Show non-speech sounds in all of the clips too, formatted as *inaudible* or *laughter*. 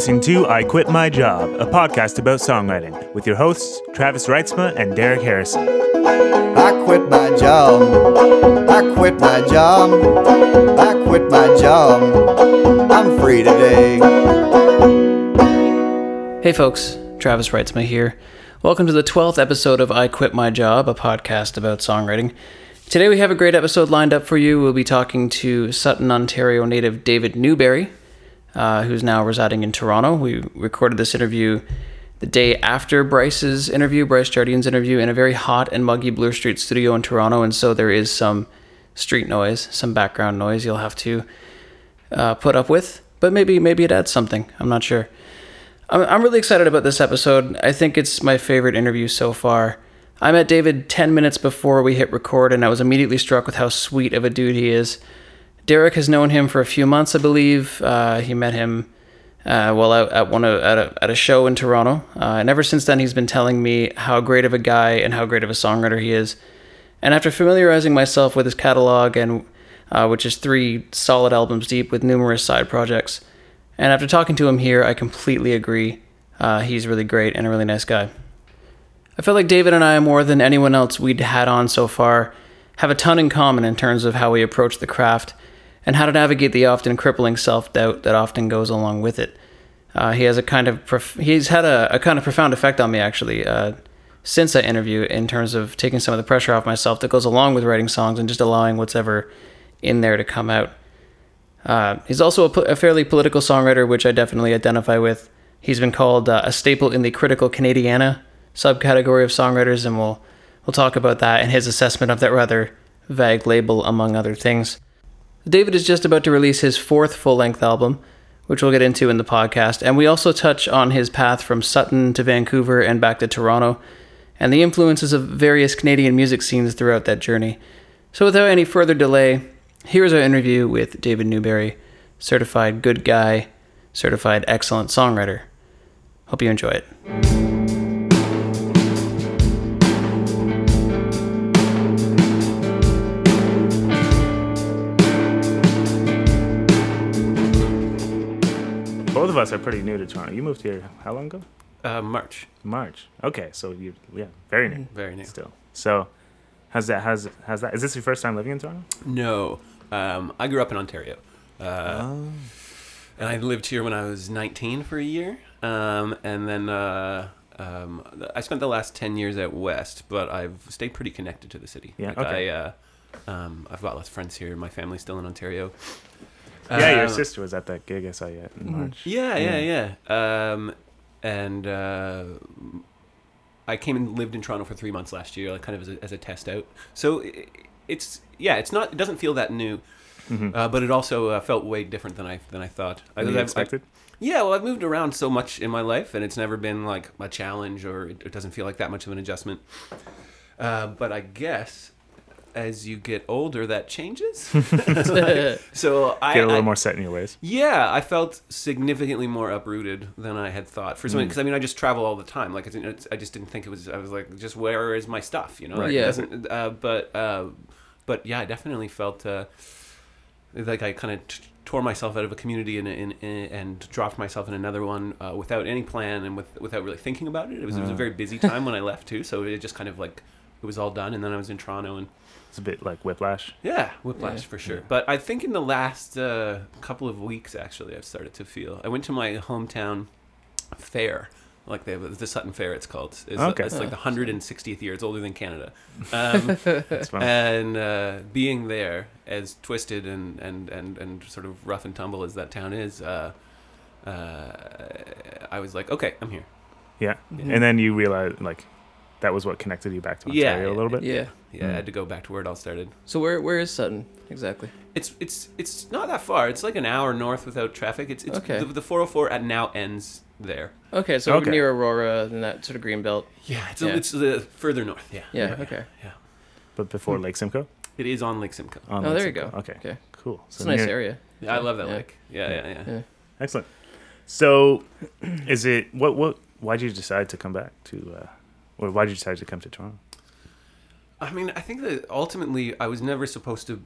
listening to I Quit My Job, a podcast about songwriting, with your hosts, Travis Reitzma and Derek Harrison. I quit my job. I quit my job. I quit my job. I'm free today. Hey folks, Travis Reitzma here. Welcome to the 12th episode of I Quit My Job, a podcast about songwriting. Today we have a great episode lined up for you. We'll be talking to Sutton, Ontario native David Newberry, uh, who's now residing in Toronto. We recorded this interview the day after Bryce's interview, Bryce Jardine's interview, in a very hot and muggy Bloor Street studio in Toronto, and so there is some street noise, some background noise you'll have to uh, put up with. But maybe maybe it adds something. I'm not sure. I'm, I'm really excited about this episode. I think it's my favorite interview so far. I met David 10 minutes before we hit record, and I was immediately struck with how sweet of a dude he is. Derek has known him for a few months, I believe. Uh, he met him uh, well out at one of, at a, at a show in Toronto, uh, and ever since then he's been telling me how great of a guy and how great of a songwriter he is. And after familiarizing myself with his catalog, and uh, which is three solid albums deep with numerous side projects, and after talking to him here, I completely agree. Uh, he's really great and a really nice guy. I feel like David and I, more than anyone else we'd had on so far, have a ton in common in terms of how we approach the craft and how to navigate the often crippling self doubt that often goes along with it. Uh, he has a kind of prof- he's had a, a, kind of profound effect on me actually uh, since that interview in terms of taking some of the pressure off myself that goes along with writing songs and just allowing what's ever in there to come out. Uh, he's also a, po- a, fairly political songwriter, which I definitely identify with. He's been called uh, a staple in the critical Canadiana subcategory of songwriters, and we'll we'll talk about that and his assessment of that rather vague label, among other things. David is just about to release his fourth full length album, which we'll get into in the podcast, and we also touch on his path from Sutton to Vancouver and back to Toronto, and the influences of various Canadian music scenes throughout that journey. So, without any further delay, here's our interview with David Newberry, certified good guy, certified excellent songwriter. Hope you enjoy it. Both of us are pretty new to Toronto. You moved here how long ago? Uh, March. March. Okay, so you yeah, very new. Mm-hmm. Very new. Still. So, how's that? How's how's that? Is this your first time living in Toronto? No, um, I grew up in Ontario, uh, oh. and I lived here when I was 19 for a year, um, and then. Uh, um, I spent the last ten years at West, but I've stayed pretty connected to the city. Yeah, like okay. I, uh, um, I've got lots of friends here. My family's still in Ontario. Yeah, your um, sister was at that gig I saw you at in mm-hmm. March. Yeah, yeah, yeah. Um, and uh, I came and lived in Toronto for three months last year, like kind of as a, as a test out. So it's yeah, it's not. It doesn't feel that new, mm-hmm. uh, but it also uh, felt way different than I than I thought. I, you expected. I, yeah, well, I've moved around so much in my life, and it's never been like a challenge, or it, it doesn't feel like that much of an adjustment. Uh, but I guess as you get older, that changes. *laughs* so I get a little I, more set in your ways. Yeah, I felt significantly more uprooted than I had thought. For something, because mm. I mean, I just travel all the time. Like, it's, I just didn't think it was. I was like, just where is my stuff? You know, right. yeah. It. Uh, but uh, but yeah, I definitely felt uh, like I kind of. T- tore myself out of a community and, and, and dropped myself in another one uh, without any plan and with, without really thinking about it. It was, it was a uh. very busy time when I left too, so it just kind of like it was all done. And then I was in Toronto and it's a bit like whiplash. Yeah, whiplash yeah. for sure. Yeah. But I think in the last uh, couple of weeks, actually, I've started to feel. I went to my hometown fair, like the, the Sutton Fair. It's called. It's, okay. it's like the 160th year. It's older than Canada. *laughs* Um, and uh, being there, as twisted and, and, and, and sort of rough and tumble as that town is, uh, uh I was like, okay, I'm here. Yeah. Mm-hmm. And then you realize, like, that was what connected you back to Ontario yeah, a little bit. Yeah, yeah. Mm. I had to go back to where it all started. So where where is Sutton exactly? It's it's it's not that far. It's like an hour north without traffic. It's, it's okay. The, the 404 at now ends there. Okay, so okay. near Aurora and that sort of green belt. Yeah, it's yeah. A, it's the further north. Yeah. Yeah. yeah okay. Yeah. But before hmm. Lake Simcoe. It is on Lake Simcoe. On oh, Lake there Simcoe. you go. Okay. Okay. Cool. So it's a nice area. Yeah, I love that lake. Yeah, yeah, yeah, yeah. Excellent. So, is it what what? Why did you decide to come back to? Uh, or why did you decide to come to Toronto? I mean, I think that ultimately I was never supposed to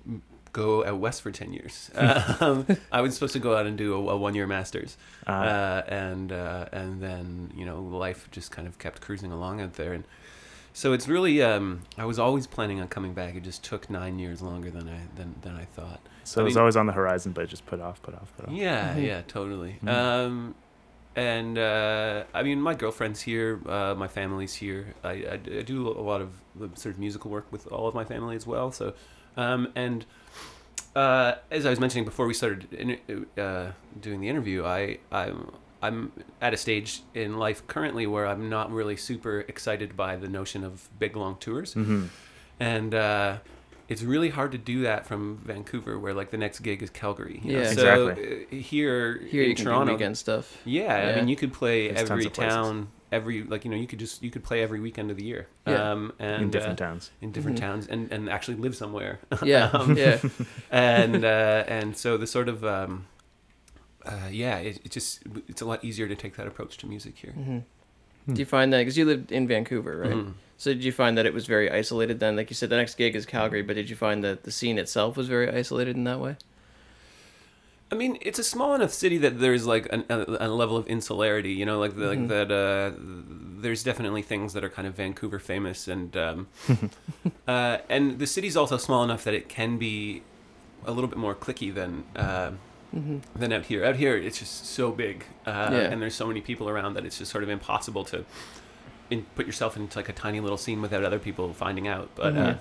go out west for 10 years. *laughs* Um, I was supposed to go out and do a, a one year master's. Uh, Uh, and, uh, and then, you know, life just kind of kept cruising along out there. And so it's really, um, I was always planning on coming back. It just took nine years longer than I, than, than I thought. so I it was mean- always on the horizon, but it just put off, put off, put off. Yeah, Mhm. yeah, totally. Mhm. Um, and uh, I mean, my girlfriend's here, uh, my family's here. I, I, I do a lot of sort of musical work with all of my family as well. So, um, and uh, as I was mentioning before we started in, uh, doing the interview, I I'm I'm at a stage in life currently where I'm not really super excited by the notion of big long tours hmm and uh, it's really hard to do that from Vancouver, where like the next gig is Calgary. you know? Yeah. So Exactly. uh, here, Here in you can Toronto, do weekend stuff. yeah, I mean, you could play There's every town, every like you know, you could just you could play every weekend of the year. Yeah. Um, and in different uh, towns. in different Mhm. towns, and and actually live somewhere. *laughs* Yeah, Um, yeah. *laughs* and uh, and so the sort of um, uh, yeah, it, it just it's a lot easier to take that approach to music here. hmm Hmm. Do you find that because you lived in Vancouver, right? Mhm. So did you find that it was very isolated then? Like you said, the next gig is Calgary, but did you find that the scene itself was very isolated in that way? I mean, it's a small enough city that there's like an, a, a level of insularity, you know, like the, Mhm. like that. Uh, there's definitely things that are kind of Vancouver famous, and um, *laughs* uh, and the city's also small enough that it can be a little bit more clicky than uh, Mm-hmm. than out here. Out here, it's just so big, uh, Yeah. and there's so many people around that it's just sort of impossible to in, put yourself into like a tiny little scene without other people finding out. But uh, Mhm.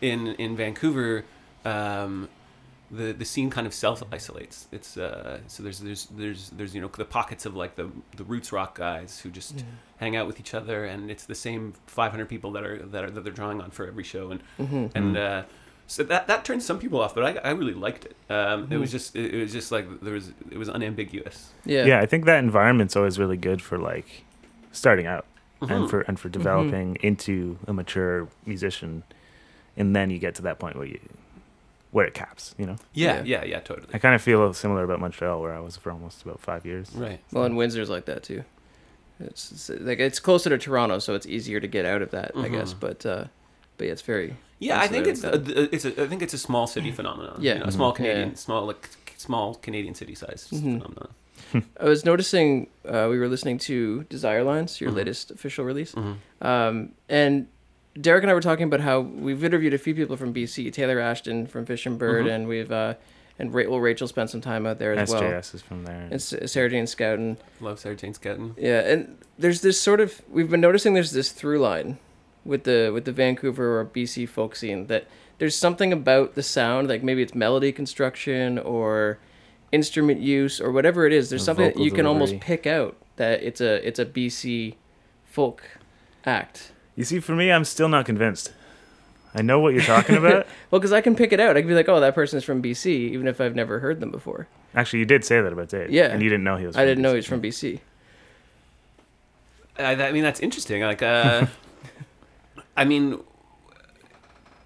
in in Vancouver, um, the the scene kind of self isolates. It's uh, so there's there's there's there's you know the pockets of like the the roots rock guys who just hang out with each other, and it's the same 500 people that are that are that they're drawing on for every show, and Mm-hmm. and uh, so that that turned some people off, but I, I really liked it. Um, It was just it, it was just like there was it was unambiguous. Yeah. Yeah. I think that environment's always really good for like starting out Mhm. and for and for Mm-hmm. developing into a mature musician, and then you get to that point where you where it caps. You know, yeah, Yeah. yeah, yeah, totally. I kind of feel similar about Montreal, where I was for almost about five years. Right. Well, and Windsor's like that too. It's, it's like it's closer to Toronto, so it's easier to get out of that, I guess. Mhm. But uh, but yeah, it's very Yeah, I think it's a, it's a I think it's a small city phenomenon. Yeah. you know, a small Mhm. Canadian, Yeah. small like small Canadian city size phenomenon. I was noticing uh, we were listening to Desire Lines, your Mhm. latest official release, Mhm. um, and Derek and I were talking about how we've interviewed a few people from BC, Taylor Ashton from Fish and Bird, Mhm. and we've uh, and Ra- well, Rachel spent some time out there as well, SJS is from there. and S- Sarah Jane Scouten. Love Sarah Jane Scouten. Yeah, and there's this sort of we've been noticing there's this through line with the with the Vancouver or BC folk scene that there's something about the sound, like maybe it's melody construction or instrument use or whatever it is. There's Or something that vocal you can almost pick out that it's a it's a BC folk act. You see, for me, I'm still not convinced. I know what you're talking about. *laughs* Well, because I can pick it out. I can be like, oh, that person's from BC, even if I've never heard them before. Actually, you did say that about Dave. Yeah. and you didn't know he was. I didn't know he was from BC. I, I mean, that's interesting. Like, uh, *laughs* I mean,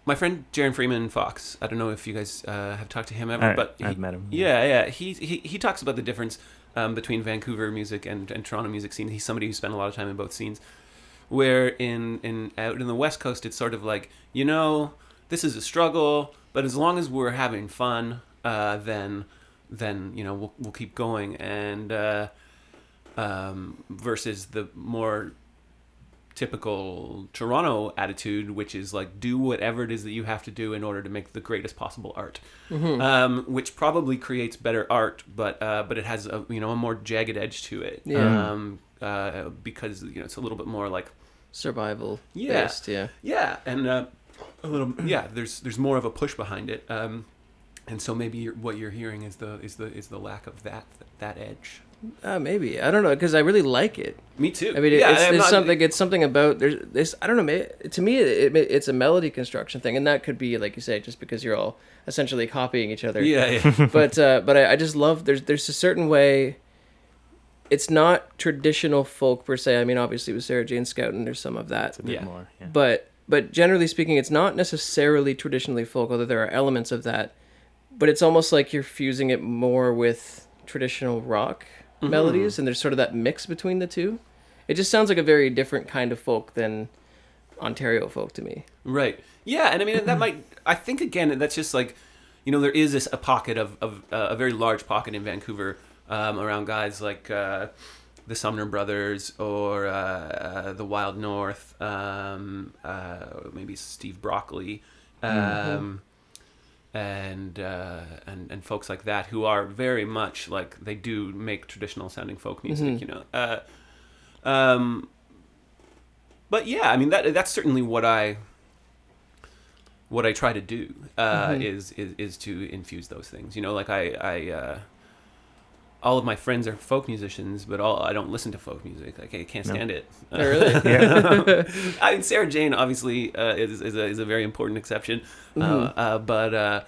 my friend Jaron Freeman Fox. I don't know if you guys uh, have talked to him ever, I, but I've he- met him. yeah, yeah, he he he talks about the difference um, between Vancouver music and, and Toronto music scene. He's somebody who spent a lot of time in both scenes. Where in in out in the West Coast, it's sort of like you know this is a struggle, but as long as we're having fun, uh, then then you know we'll we'll keep going. And uh, um, versus the more typical Toronto attitude, which is like do whatever it is that you have to do in order to make the greatest possible art, Mm-hmm. um, which probably creates better art, but uh, but it has a you know a more jagged edge to it, Yeah. um, uh, because you know it's a little bit more like Survival Yeah. based, yeah. yeah, and uh, a little *clears throat* yeah. There's there's more of a push behind it, um, and so maybe you're, what you're hearing is the is the is the lack of that that edge. Uh, maybe I don't know because I really like it. Me too. I mean, it, yeah, it's, it's not- something. It's something about there's this. I don't know. may- To me, it, it, it's a melody construction thing, and that could be like you say, just because you're all essentially copying each other. Yeah, yeah. *laughs* but uh, but I, I just love there's there's a certain way. It's not traditional folk per se. I mean, obviously with Sarah Jane Scouten, there's some of that. It's a bit Yeah. more. Yeah. But but generally speaking, it's not necessarily traditionally folk, although there are elements of that. But it's almost like you're fusing it more with traditional rock Mhm. melodies, and there's sort of that mix between the two. It just sounds like a very different kind of folk than Ontario folk to me. Right. Yeah, and I mean that might. I think again that's just like, you know there is this a pocket of, of uh, a very large pocket in Vancouver um, around guys like uh, the Sumner Brothers or uh, uh, the Wild North, um, uh, maybe Steve Brockley. Um, and uh, and and folks like that who are very much like they do make traditional sounding folk music, you know. Uh, um, but yeah, I mean that that's certainly what I what I try to do uh, is, is is to infuse those things. You know, like I I uh, all of my friends are folk musicians, but all I don't listen to folk music. Like I can't stand it. Oh, really? *laughs* *laughs* I mean, Sarah Jane obviously uh, is is a, is a very important exception, uh, uh, but uh,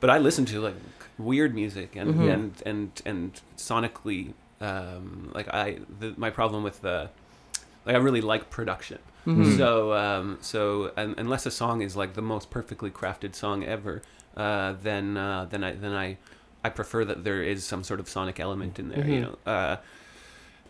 but I listen to like weird music and and and and sonically, um, like I the, my problem with the like I really like production. So um, so un unless a song is like the most perfectly crafted song ever, uh, then uh, then I then I I prefer that there is some sort of sonic element in there. You know. Uh,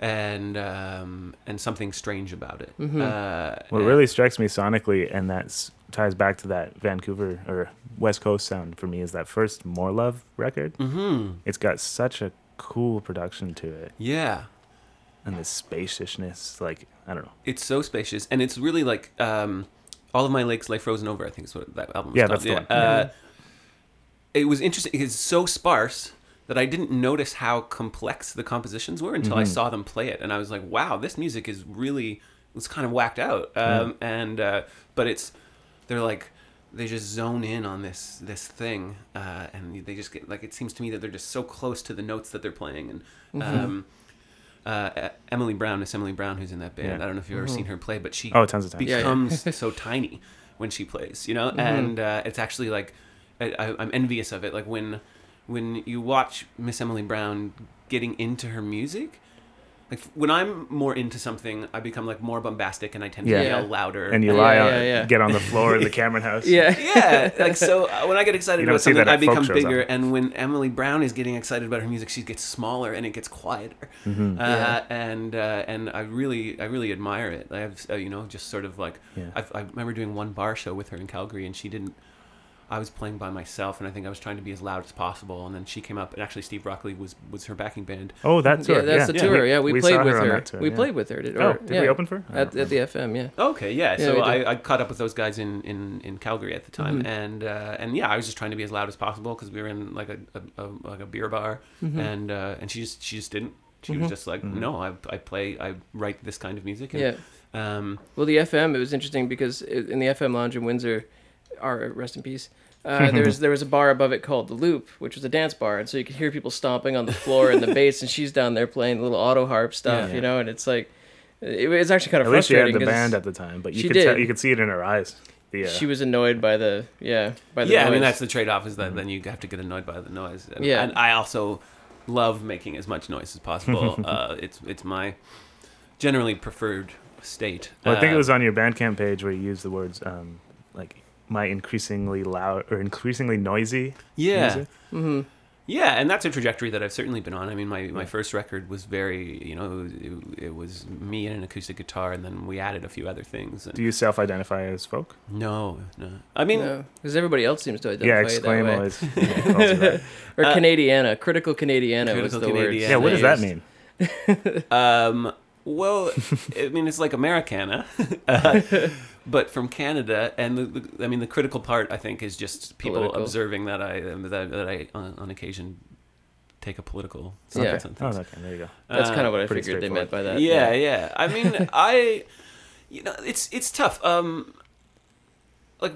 and um, and something strange about it. Uh, What really strikes me sonically, and that ties back to that Vancouver or West Coast sound for me, is that first More Love record. hmm It's got such a cool production to it, Yeah, and the spaciousness. Like I don't know. it's so spacious, and it's really like um, all of my lakes lay frozen over. I think is what that album. Was Yeah, called. that's the one. Uh, It was interesting. It's so sparse that I didn't notice how complex the compositions were until I Mm-hmm. saw them play it, and I was like, "Wow, this music is really it's kind of whacked out." Um, And uh, but it's they're like they just zone in on this this thing, uh, and they just get like it seems to me that they're just so close to the notes that they're playing, and. Mm-hmm. Um, uh, Emily Brown, is Emily Brown, who's in that band. Yeah. I don't know if you've ever seen her play, but she Oh, tons of times. Yeah, yeah. becomes so tiny when she plays, you know, and uh, it's actually like I, I, I'm envious of it. Like when when you watch Miss Emily Brown getting into her music, like when I'm more into something, I become like more bombastic and I tend to Yeah. yell louder. And you lie yeah, on, yeah. get on the floor in the *laughs* Cameron house. Yeah. yeah, like so uh, when I get excited about something, I become bigger. though. And when Emily Brown is getting excited about her music, she gets smaller and it gets quieter. Mm-hmm. Uh, Yeah. And uh, and I really I really admire it. I have uh, you know just sort of like Yeah. I've, I remember doing one bar show with her in Calgary, and she didn't. I was playing by myself, and I think I was trying to be as loud as possible. And then she came up, and actually Steve Brockley was was her backing band. Oh, that tour. Yeah, that's the tour. we- yeah, we, we played with her her. tour, we yeah. played with her. Did, Oh, or, did yeah, we open for? her? At, at the FM? Yeah. Okay, yeah. Yeah, so I. I caught up with those guys in, in, in Calgary at the time, and uh, and yeah, I was just trying to be as loud as possible because we were in like a, a, a like a beer bar, and uh, and she just she just didn't. She was just like, no, I, I play, I write this kind of music. And, Yeah. Um, Well, the FM it was interesting because in the FM lounge in Windsor, our rest in peace. *laughs* Uh, there was there was a bar above it called the Loop, which was a dance bar, and so you could hear people stomping on the floor and the *laughs* bass, and she's down there playing little auto harp stuff, Yeah. you know, and it's like it was actually kind of At least she had frustrating the 'cause band at the time, but you She could tell, did. you could see it in her eyes. The, uh, she was annoyed by the yeah by the yeah, I mean that's the trade-off is that then you have to get annoyed by the noise. And, Yeah. and I also love making as much noise as possible. *laughs* uh, it's it's my generally preferred state. well, I think Uh, it was on your Bandcamp page where you used the words um, like my increasingly loud or increasingly noisy. yeah. music. hmm Yeah, and that's a trajectory that I've certainly been on. I mean, my, my first record was very, you know, it, it was me and an acoustic guitar, and then we added a few other things. And Do you self-identify as folk? no, no. I mean, because everybody else seems to identify yeah, it that exclaim way. *laughs* *laughs* always. calls that. Or Uh, Canadiana, critical Canadiana was Critical the word. Yeah, what does that mean? *laughs* um, well, I mean, it's like Americana, *laughs* uh, but from Canada. And the, the, I mean, the critical part, I think, is just people Political. observing that I that, that I on, on occasion take a political Yeah. stance on Oh, okay, there you go. That's Uh, kind of what I figured they meant by that. yeah, yeah. I mean, *laughs* I, you know, it's it's tough. Um, like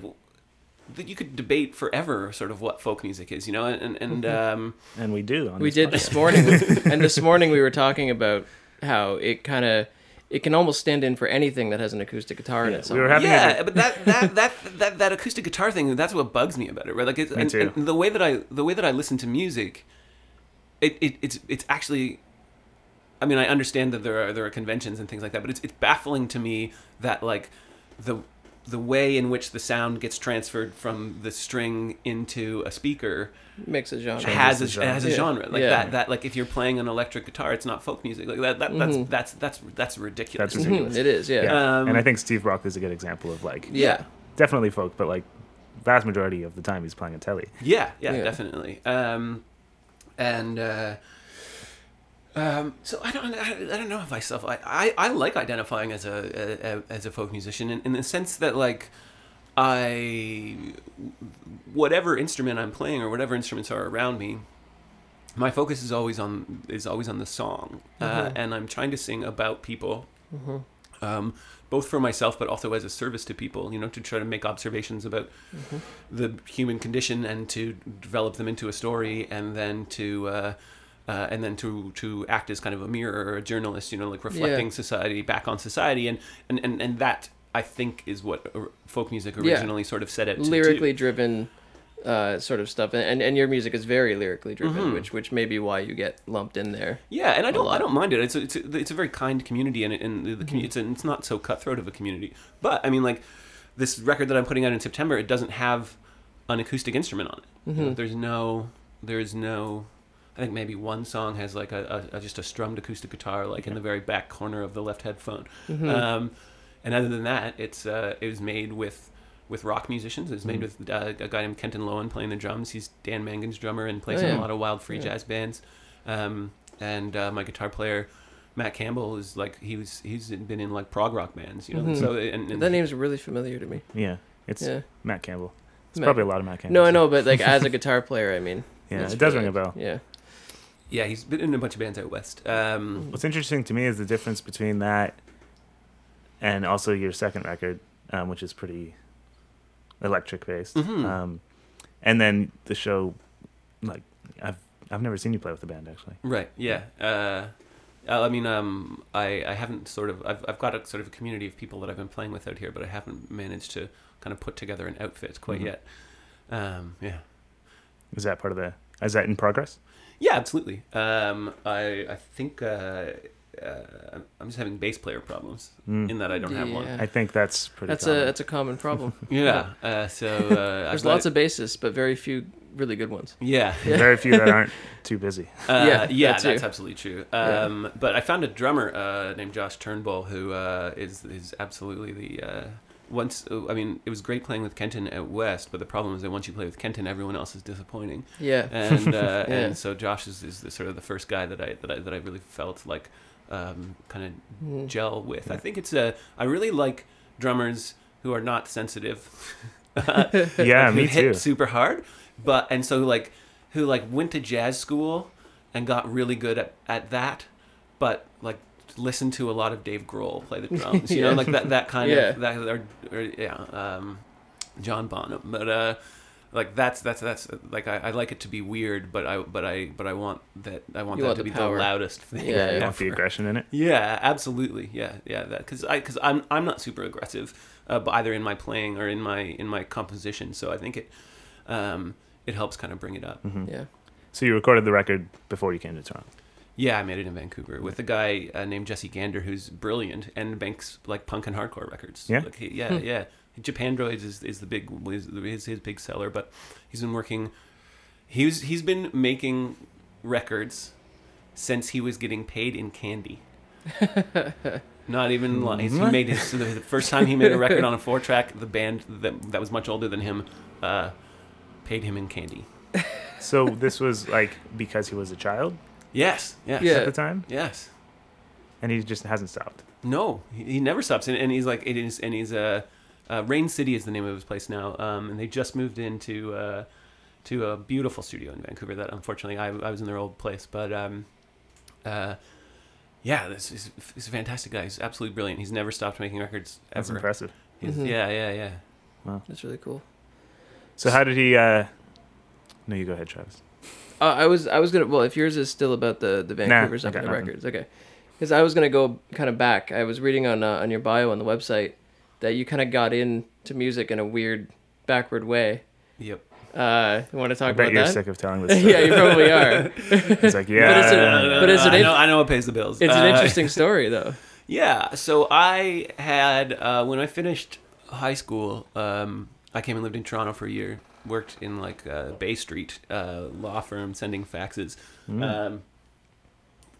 that you could debate forever, sort of what folk music is, you know, and and um, And we do. On we this did podcast. this morning *laughs* and this morning we were talking about how it kind of it can almost stand in for anything that has an acoustic guitar in Yeah, it we were somehow. having yeah, di- but that, that that that that acoustic guitar thing, that's what bugs me about it, right? Like, it's, Me and, too. and the way that I the way that I listen to music, it, it it's it's actually. I mean, I understand that there are there are conventions and things like that, but it's it's baffling to me that like the the way in which the sound gets transferred from the string into a speaker makes a genre. Has the a, genre. has a Yeah. genre like Yeah. that that like if you're playing an electric guitar it's not folk music like that, that that's, Mhm. that's that's that's ridiculous That's Mhm, it is, yeah. Yeah. Um, and I think Steve Rock is a good example of like Yeah. definitely folk, but like vast majority of the time he's playing a Tele. Yeah, yeah, Yeah. definitely. Um, and uh, um, so I don't, I, I don't know if myself. I, I, I like identifying as a, a as a folk musician in, in the sense that like I, whatever instrument I'm playing or whatever instruments are around me, my focus is always on is always on the song, uh, and I'm trying to sing about people. Um, both for myself, but also as a service to people, you know, to try to make observations about the human condition and to develop them into a story, and then to uh, uh, and then to to act as kind of a mirror or a journalist, you know, like reflecting Yeah. society back on society, and and and, and that I think is what folk music Yeah. originally sort of set it to lyrically do. driven uh, sort of stuff, and, and your music is very lyrically driven, Mhm. which which may be why you get lumped in there. Yeah, and I don't. I don't mind it. It's a, it's a, it's a very kind community, and and the Mm-hmm. community, it's, a, it's not so cutthroat of a community. But I mean, like this record that I'm putting out in September, it doesn't have an acoustic instrument on it. You know, Mm-hmm. there's no, there's no. I think maybe one song has like a, a, a just a strummed acoustic guitar, like in the very back corner of the left headphone. Mm-hmm. Um, and other than that, it's uh, it was made with with rock musicians. It was made with uh, a guy named Kenton Loewen playing the drums. He's Dan Mangan's drummer and plays Oh, in a lot of wild free Yeah. jazz bands. Um, and uh, my guitar player Matt Campbell is like he was he's been in like prog rock bands, you know. Mhm. So and, and that name's really familiar to me. Yeah, it's Yeah. Matt Campbell. It's Matt- probably a lot of Matt Campbell. No, I know, but like as a *laughs* guitar player, I mean, Yeah, it does ring a bell. Yeah. Yeah, he's been in a bunch of bands out west. Um, What's interesting to me is the difference between that and also your second record, um, which is pretty electric based. Mhm. Um, and then the show, like I've I've never seen you play with the band actually. Right. Yeah. Uh, I mean, um, I I haven't sort of I've I've got a sort of a community of people that I've been playing with out here, but I haven't managed to kind of put together an outfit quite Mhm. yet. Um, yeah. Is that part of the? Is that in progress? Yeah, absolutely. Um, I I think uh, uh, I'm just having bass player problems Mm. in that I don't have one. I think that's pretty. That's common. a that's a common problem. *laughs* Yeah. Uh, so *laughs* uh, There's lots of bassists, but very few really good ones. *laughs* yeah. very few that aren't too busy. Uh, Yeah, yeah, that that's absolutely true. Um, But I found a drummer uh, named Josh Turnbull who uh, is is absolutely the uh, once. I mean, it was great playing with Kenton at West, but the problem is that once you play with Kenton, everyone else is disappointing. Yeah. And uh, *laughs* Yeah. and so Josh is, is the, sort of the first guy that I that I, that I really felt like um, kind of Mm. gel with. I think it's a. I really like drummers who are not sensitive. *laughs* *laughs* Yeah, who me hit too. super hard but and so like who like went to jazz school and got really good at, at that but like listened to a lot of Dave Grohl play the *laughs* drums you Yeah. know like that that kind Yeah. of that or, or yeah um John Bonham but uh like that's that's that's like I, I like it to be weird but I but I but I want that I want You that want to the be power. the loudest thing Yeah, You *laughs* want the aggression in it. yeah, absolutely. Yeah, yeah. That because I because I'm I'm not super aggressive, uh, but either in my playing or in my in my composition. So I think it um, it helps kind of bring it up. hmm Yeah. So you recorded the record before you came to Toronto. Yeah, I made it in Vancouver with a guy uh, named Jesse Gander who's brilliant and banks like punk and hardcore records. Yeah? like, he, yeah, yeah. Japandroids is, is the big is his, his big seller, but he's been working. He's he's been making records since he was getting paid in candy. *laughs* Not even lies. He made his the the first time he made a record on a *laughs* four track. The band that that was much older than him uh, paid him in candy. So this was like because he was a child Yes, yes, Yeah. at the time, yes. and he just hasn't stopped. No, he, he never stops, and, and he's like it is, and he's uh, uh, Rain City is the name of his place now, um, and they just moved into uh, to a beautiful studio in Vancouver. That unfortunately I, I was in their old place, but um, uh, yeah, this is he's a fantastic guy. He's absolutely brilliant. He's never stopped making records That's ever. impressive. He's- Mhm. Yeah, yeah, yeah. Wow, that's really cool. So how did he? uh No, you go ahead, Travis. Uh, I was I was gonna well if yours is still about the the Vancouver I stuff and the nothing. records okay because I was gonna go kind of back I was reading on uh, on your bio on the website that you kind of got into music in a weird backward way Yep. uh you want to I talk bet about you're that sick of telling *laughs* this. Story. yeah you probably are *laughs* It's like yeah, it's a- yeah, but it's an I in- know, I know what pays the bills. it's an Uh, interesting *laughs* story though Yeah, so I had uh, when I finished high school, um, I came and lived in Toronto for a year. Worked in like uh, Bay Street uh, law firm, sending faxes, um,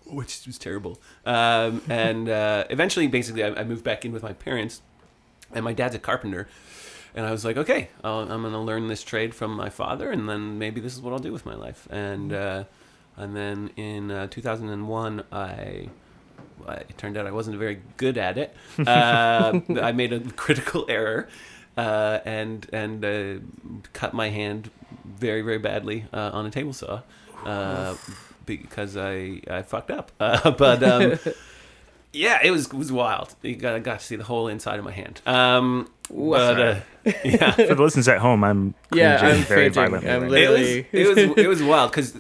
which was terrible. Um, and uh, eventually, basically, I, I moved back in with my parents, and my dad's a carpenter. and I was like, okay, I'll, I'm going to learn this trade from my father, and then maybe this is what I'll do with my life. And uh, and then in uh, 2001, I. I- It turned out I wasn't very good at it. *laughs* Uh, I made a critical error, uh, and and uh, cut my hand very very badly uh, on a table saw uh, because I I fucked up. *laughs* Uh, but um, *laughs* yeah, it was it was wild. You got I got to see the whole inside of my hand. Um, but uh, *laughs* yeah, For the listeners at home, I'm Yeah, I'm very cringing. violently. I'm right it was it was it was wild because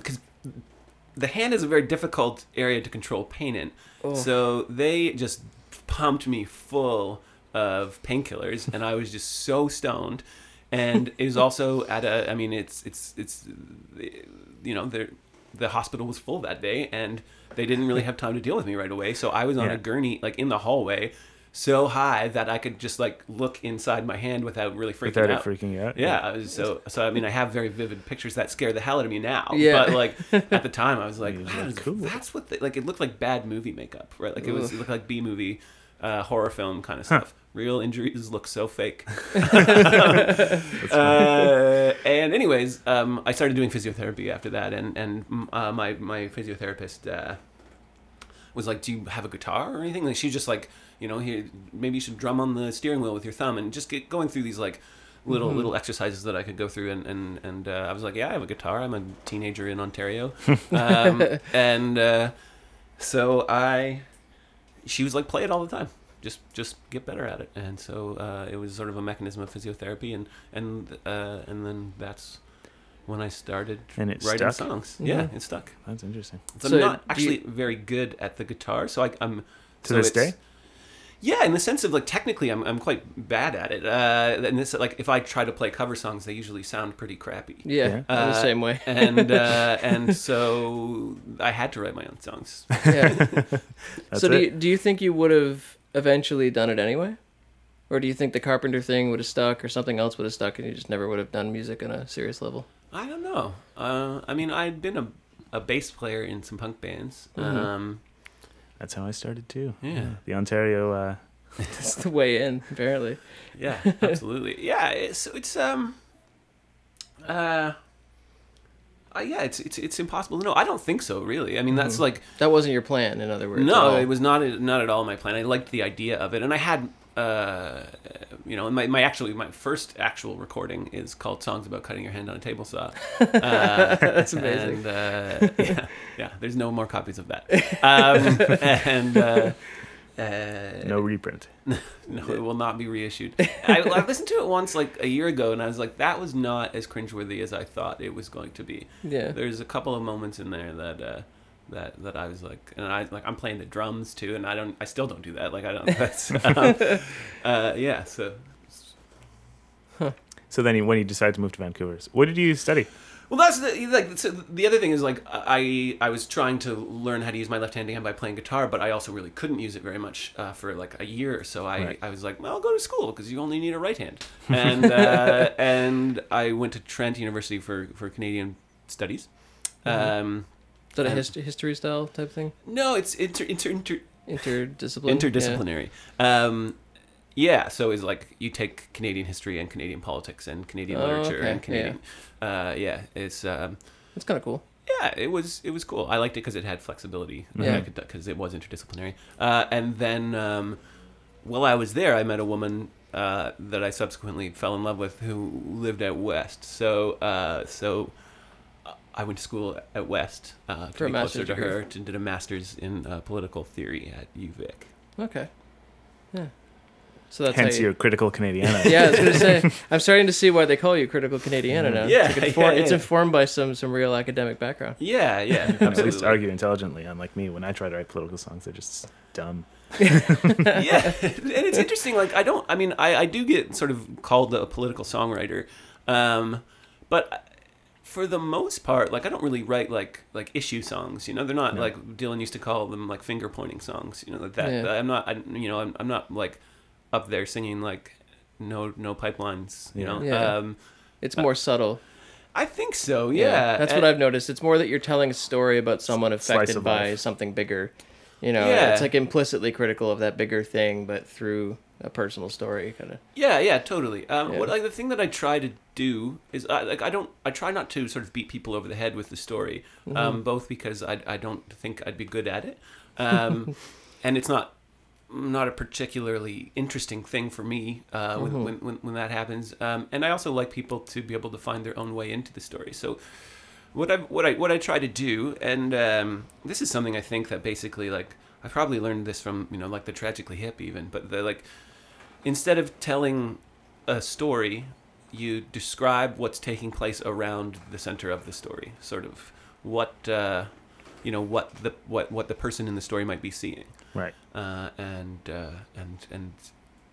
the hand is a very difficult area to control pain in. Oh. So they just pumped me full of painkillers, and I was just so stoned. And it was also at a. I mean, it's it's it's, you know, the the hospital was full that day, and they didn't really have time to deal with me right away. So I was on Yeah. a gurney, like in the hallway, so high that I could just like look inside my hand without really freaking Without out. it freaking out. Yeah, I was so so. I mean, I have very vivid pictures that scare the hell out of me now. Yeah. But like at the time, I was like, *laughs* You're that like, cool. that's what they, like. It looked like bad movie makeup, right? Like it was. It looked like B movie, uh, horror film kind of Huh. Real injuries look so fake. *laughs* *laughs* Uh, and anyways, um, I started doing physiotherapy after that, and and uh, my my physiotherapist uh, was like, "Do you have a guitar or anything?" Like she just like, you know, here maybe you should drum on the steering wheel with your thumb, and just get going through these like little Mm-hmm. little exercises that I could go through, and and and uh, I was like, "Yeah, I have a guitar. I'm a teenager in Ontario," *laughs* um, and uh, so I, she was like, "Play it all the time." Just, just get better at it, and so uh, it was sort of a mechanism of physiotherapy, and and uh, and then that's when I started And it writing stuck? songs. Yeah. Yeah, it stuck. That's interesting. So, So I'm not do you- actually very good at the guitar, so I, I'm To so this day? Yeah, in the sense of like technically, I'm I'm quite bad at it. Uh, and this like if I try to play cover songs, they usually sound pretty crappy. Yeah, Yeah. I'm the Uh, same way. and uh, *laughs* and so I had to write my own songs. Yeah. *laughs* That's so do you, do you think you would have eventually done it anyway? Or do you think the carpenter thing would have stuck or something else would have stuck and you just never would have done music on a serious level? I don't know. Uh, I mean, I'd been a a bass player in some punk bands. Mhm. Um, That's how I started too. Yeah. The Ontario. Uh, *laughs* It's the way in, apparently. yeah, absolutely. *laughs* yeah, it's it's um uh. Uh, yeah, it's, it's it's impossible to know. I don't think so, really. I mean, that's Mhm. like That wasn't your plan, in other words. no, it was not not at all my plan. I liked the idea of it, and I had, uh, you know, my my actually my first actual recording is called "Songs About Cutting Your Hand on a Table Saw." *laughs* Uh, That's amazing. And, uh, yeah, yeah. There's no more copies of that, *laughs* um, and uh, no reprint. *laughs* no, it will not be reissued. *laughs* I, I listened to it once, like a year ago, and I was like, that was not as cringeworthy as I thought it was going to be. Yeah. There's a couple of moments in there that uh, that that I was like, and I like I'm playing the drums too, and I don't, I still don't do that. Like I don't. *laughs* That's, um, uh, yeah. So So then, you, when you decided to move to Vancouver, what did you study? Well, that's the like. So the other thing is like I I was trying to learn how to use my left hand hand by playing guitar, but I also really couldn't use it very much uh, for like a year. So I, Right. I was like, well, I'll go to school because you only need a right hand, and uh, *laughs* and I went to Trent University for for Canadian studies. Um, Is that a hist- history style type thing? no, it's inter, inter, inter Interdisciplinary. interdisciplinary. Um, yeah, so it's like you take Canadian history and Canadian politics and Canadian Oh, literature okay, and Canadian. Uh, yeah, it's. Um, That's kind of cool. yeah, it was it was cool. I liked it because it had flexibility. Yeah. because it was interdisciplinary. Uh, and then um, while I was there, I met a woman uh, that I subsequently fell in love with who lived at west. So uh, so uh, I went to school at West uh, to For a be closer master's to her. To did a master's in uh, political theory at UVic. Okay. Yeah. So that's Hence you, your critical Canadiana. *laughs* Yeah, I was gonna say. *laughs* I'm starting to see why they call you critical Canadiana now. Yeah, it's, like infor- *laughs* yeah, it's informed by some some real academic background. Yeah, yeah, At least absolutely. argue intelligently, unlike me. When I try to write political songs, they're just dumb. yeah, and it's interesting. Like I don't. I mean, I, I do get sort of called a political songwriter, um, but for the most part, like I don't really write like like issue songs. You know, they're not No. like Dylan used to call them like finger pointing songs. You know, like that. Yeah. I'm not. I, you know, I'm, I'm not like up there singing like no no pipelines. You Yeah. know. Yeah. Um, It's more subtle. I think so. Yeah, that's And- what I've noticed. It's more that you're telling a story about someone affected by life. something bigger. You know, Yeah. it's like implicitly critical of that bigger thing, but through a personal story, kind of. Yeah, yeah, totally. Um, Yeah. What like the thing that I try to do is I like I don't I try not to sort of beat people over the head with the story, Mm-hmm. um, both because I I don't think I'd be good at it, um, *laughs* and it's not not a particularly interesting thing for me uh, when, Mm-hmm. when, when when that happens, um, and I also like people to be able to find their own way into the story. So what I what I what I try to do, and um, this is something I think that basically like I probably learned this from you know like the tragically hip even, but the like instead of telling a story, you describe what's taking place around the center of the story, sort of what uh, you know what the what what the person in the story might be seeing, Right. uh, and uh, and and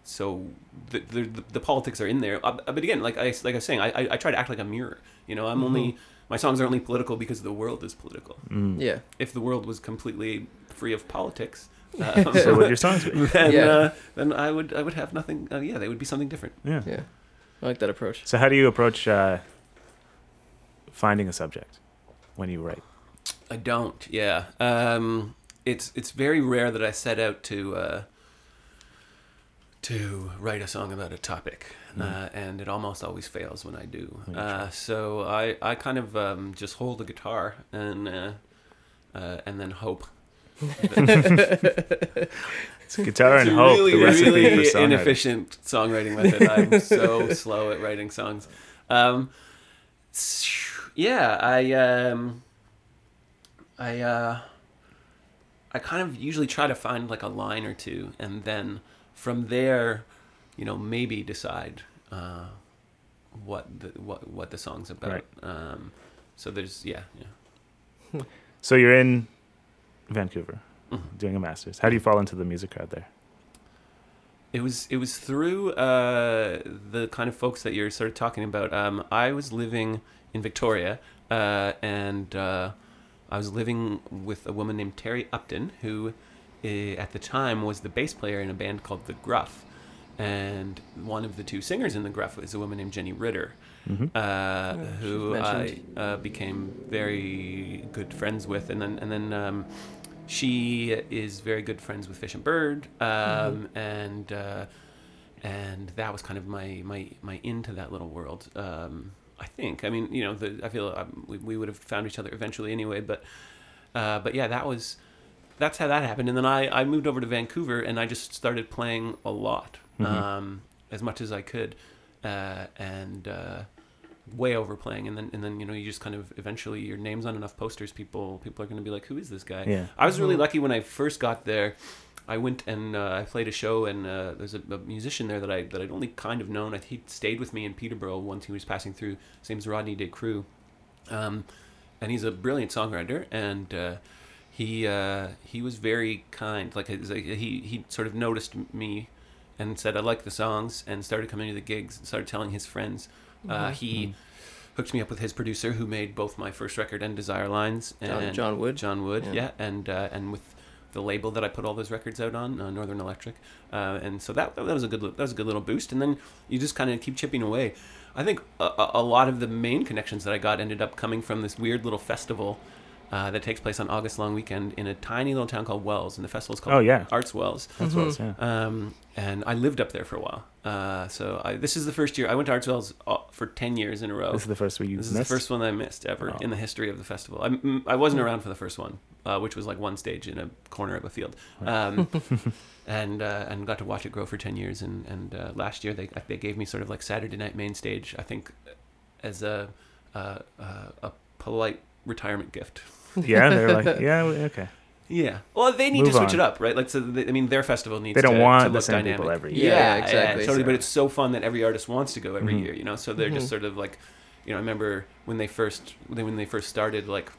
so the, the the the politics are in there. Uh, but again, like I like I was saying, I I, I try to act like a mirror. You know, I'm only my songs are only political because the world is political. Mm. Yeah. If the world was completely free of politics. Um, *laughs* So would your songs be? *laughs* then, Yeah. uh, then I would I would have nothing. Uh, yeah, they would be something different. Yeah. Yeah. I like that approach. So how do you approach uh, finding a subject when you write? I don't. Yeah. Um, it's it's very rare that I set out to uh, to write a song about a topic, uh, and it almost always fails when I do. Uh, so I I kind of um, just hold the guitar and uh, uh, and then hope. It's guitar and it's hope. really, the recipe really for songwriting. inefficient songwriting method. I'm so *laughs* slow at writing songs. Um, yeah, I um, I uh, I kind of usually try to find like a line or two, and then from there, you know, maybe decide uh, what the what what the song's about. Right. Um, so there's yeah yeah. *laughs* So you're in Vancouver Mhm. doing a master's. How do you fall into the music crowd there? It was it was through uh, the kind of folks that you're sort of talking about. Um, I was living in Victoria, uh, and uh, I was living with a woman named Terry Upton, who uh, at the time was the bass player in a band called The Gruff, and one of the two singers in The Gruff was a woman named Jenny Ritter, hmm uh, she's who I uh, became very good friends with, and then and then um, she is very good friends with Fish and Bird, um, and uh, and that was kind of my my my into that little world. Um, I think. I mean, you know, the, I feel um, we, we would have found each other eventually anyway, but uh, but yeah, that was that's how that happened. And then I, I moved over to Vancouver and I just started playing a lot, Mhm. um, as much as I could, uh, and uh, way overplaying. And then and then you know you just kind of eventually your name's on enough posters, people people are going to be like, who is this guy? Yeah. I was really Mhm. lucky when I first got there. I went and uh, I played a show, and uh, there's a, a musician there that I that I'd only kind of known. I, he stayed with me in Peterborough once he was passing through. His name's Rodney DeCroo, um, and he's a brilliant songwriter. And uh, he uh, he was very kind. Like he he sort of noticed me and said I like the songs, and started coming to the gigs. and Started telling his friends. Uh, he hooked me up with his producer, who made both my first record and Desire Lines. John, and John Wood. John Wood, Yeah. yeah, and uh, and with the label that I put all those records out on, uh, Northern Electric, uh, and so that that was a good that was a good little boost. And then you just kind of keep chipping away. I think a, a a lot of the main connections that I got ended up coming from this weird little festival. Uh, that takes place on August long weekend in a tiny little town called Wells, and the festival is called Oh, yeah. Arts Wells. That's what I was saying. Um, and I lived up there for a while. Uh, so I, this is the first year I went to Arts Wells uh, for ten years in a row. This is the first one you missed? This is the first one I missed ever Oh. in the history of the festival. I, mm, I wasn't around for the first one, uh, which was like one stage in a corner of a field, um, *laughs* and uh, and got to watch it grow for ten years. And and uh, last year they they gave me sort of like Saturday night main stage. I think as a uh, uh, a polite retirement gift. *laughs* yeah, they're like, yeah, okay. Yeah. Well, they need Move to switch on. it up, right? Like, so they, I mean, their festival needs. They don't to, want to the same dynamic. people every year. Yeah, Yeah, yeah, exactly. totally. But it's so fun that every artist wants to go every Mhm. year, you know. So they're Mhm. just sort of like, you know, I remember when they first when when they first started, like,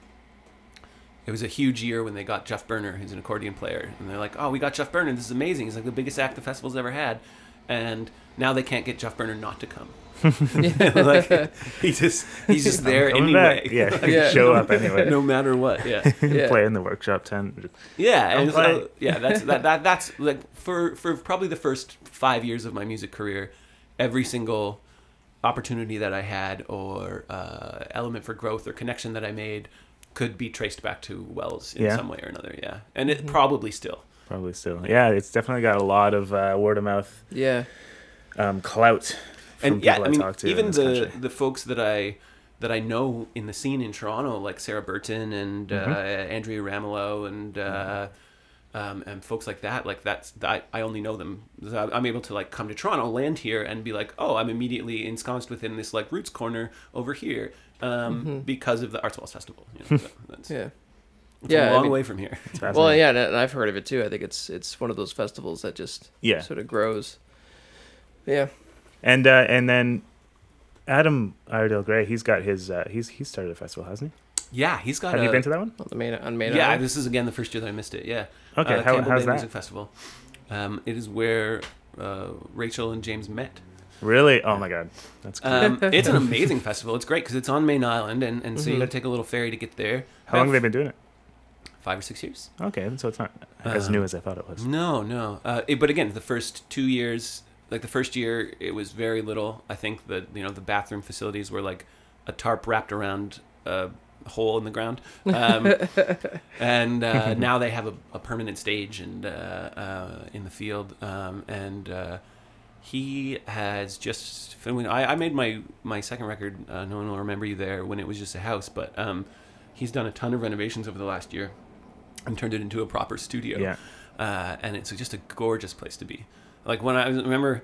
it was a huge year when they got Geoff Berner, who's an accordion player, and they're like, "Oh, we got Geoff Berner. This is amazing. He's like the biggest act the festival's ever had," and now they can't get Geoff Berner not to come. *laughs* like he just he's just there coming anyway. back. Yeah, Like, Yeah. show up anyway. no matter what. Yeah. *laughs* Yeah. Play in the workshop tent. Yeah, and so, yeah, that's that, that that's like for for probably the first five years of my music career, every single opportunity that I had or uh, element for growth or connection that I made could be traced back to Wells in Yeah. some way or another. Yeah, and it probably still. Probably still. Yeah, it's definitely got a lot of uh, word of mouth Yeah. um, clout from and yeah, people I mean, talk to. even the country. the folks that I that I know in the scene in Toronto, like Sarah Burton and Mm-hmm. uh, Andrea Ramolo and uh, um, and folks like that, like that's I, I only know them. So I'm able to like come to Toronto, land here, and be like, oh, I'm immediately ensconced within this like roots corner over here um, because of the Arts Wells Festival. You know, *laughs* so that's, Yeah. it's Yeah, a I long mean- way from here. *laughs* Well, yeah, and I've heard of it too. I think it's it's one of those festivals that just Yeah. sort of grows. Yeah. And uh, and then Adam Iredale Gray, he's got his uh, he's he started a festival, hasn't he? Yeah, he's got. Have a, you been to that one? On the main on main Yeah, Island. this is again the first year that I missed it. Yeah. Okay, uh, how, Campbell how's Bay that? Music Festival. Um, it is where uh, Rachel and James met. Really? Oh my god, that's cool. Um, *laughs* it's an *laughs* amazing festival. It's great because it's on Mayne Island, and, and so you Mhm. got to take a little ferry to get there. how long have they been doing it? Five or six years. Okay, so it's not as Um, new as I thought it was. No, no. Uh, it- but again, the first two years, like the first year, it was very little. I think that you know the bathroom facilities were like a tarp wrapped around a hole in the ground, um, *laughs* and uh, *laughs* now they have a, a permanent stage and uh, uh, in the field, um, and uh, he has just. I, I, I made my my second record. Uh, no one will remember you there when it was just a house, but um, he's done a ton of renovations over the last year and turned it into a proper studio Yeah. uh, and it's just a gorgeous place to be. Like when I remember,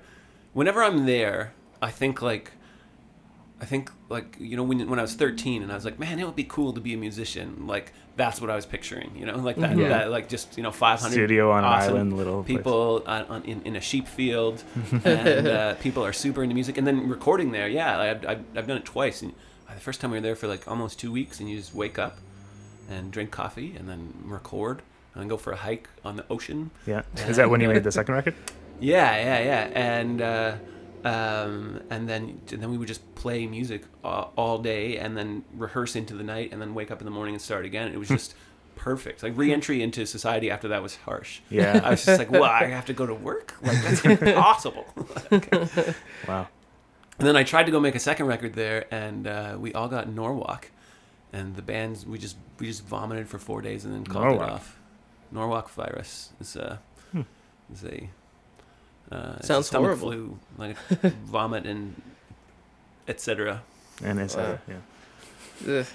whenever I'm there, I think like, I think like you know when when I was 13 and I was like, man, it would be cool to be a musician. Like that's what I was picturing. You know, like that, Yeah. that like just you know 500 Studio on an awesome island, little people on, on, in, in a sheep field, and uh, *laughs* people are super into music. And then recording there, yeah, I've, I've, I've done it twice. And the first time we were there for like almost two weeks, and you just wake up and drink coffee, and then record, and then go for a hike on the ocean. Yeah. *laughs* Is that when you made the second record? Yeah, yeah, yeah, and uh, um, and then and then we would just play music all, all day, and then rehearse into the night, and then wake up in the morning and start again. It was just *laughs* perfect. Like re-entry into society after that was harsh. Yeah. I was just like, well, I have to go to work? Like that's impossible." *laughs* Wow. And then I tried to go make a second record there, and uh, we all got Norwalk, and the bands we just we just vomited for four days and then called Norwalk. it off. Norwalk virus is a Hmm. is a uh, it's a Sounds stomach horrible. flu, like *laughs* vomit and etc. And it's uh, Wow. yeah. Ugh.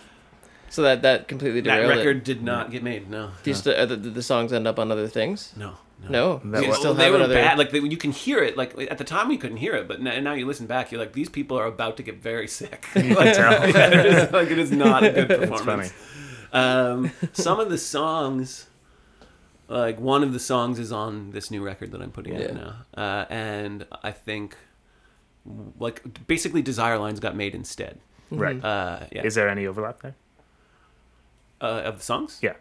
So that that completely derailed That record it. did not get made. No, Do you still, uh, the, the songs end up on other things? no, No. That you was- still they were another. bad. Like they, you can hear it. Like at the time, we couldn't hear it, but now, now you listen back, you're like, these people are about to get very sick. *laughs* like, can tell. Yeah, it is, *laughs* like it is not a good It's performance. funny. Um, some of the songs, like one of the songs, is on this new record that I'm putting Yeah. out now, uh, and I think, like, basically, Desire Lines got made instead. Right. Uh, yeah, Is there any overlap there? uh, of the songs. Yeah.